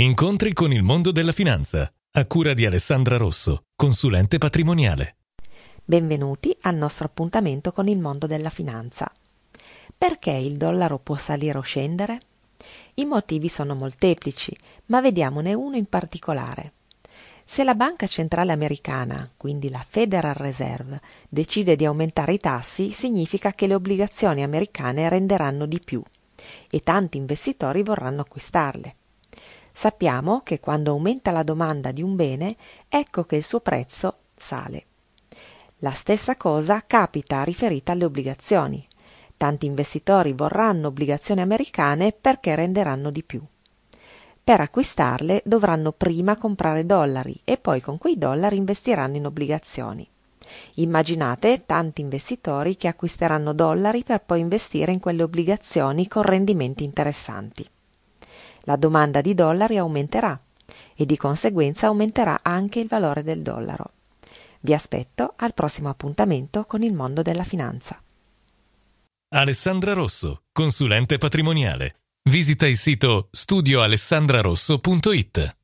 Incontri con il mondo della finanza, a cura di Alessandra Rosso, consulente patrimoniale. Benvenuti al nostro appuntamento con il mondo della finanza. Perché il dollaro può salire o scendere? I motivi sono molteplici, ma vediamone uno in particolare. Se la Banca Centrale Americana, quindi la Federal Reserve, decide di aumentare i tassi, significa che le obbligazioni americane renderanno di più e tanti investitori vorranno acquistarle. Sappiamo che quando aumenta la domanda di un bene, ecco che il suo prezzo sale. La stessa cosa capita riferita alle obbligazioni. Tanti investitori vorranno obbligazioni americane perché renderanno di più. Per acquistarle dovranno prima comprare dollari e poi con quei dollari investiranno in obbligazioni. Immaginate tanti investitori che acquisteranno dollari per poi investire in quelle obbligazioni con rendimenti interessanti la domanda di dollari aumenterà e di conseguenza aumenterà anche il valore del dollaro. Vi aspetto al prossimo appuntamento con il mondo della finanza. Alessandra Rosso, consulente patrimoniale. Visita il sito studioalessandrarosso.it.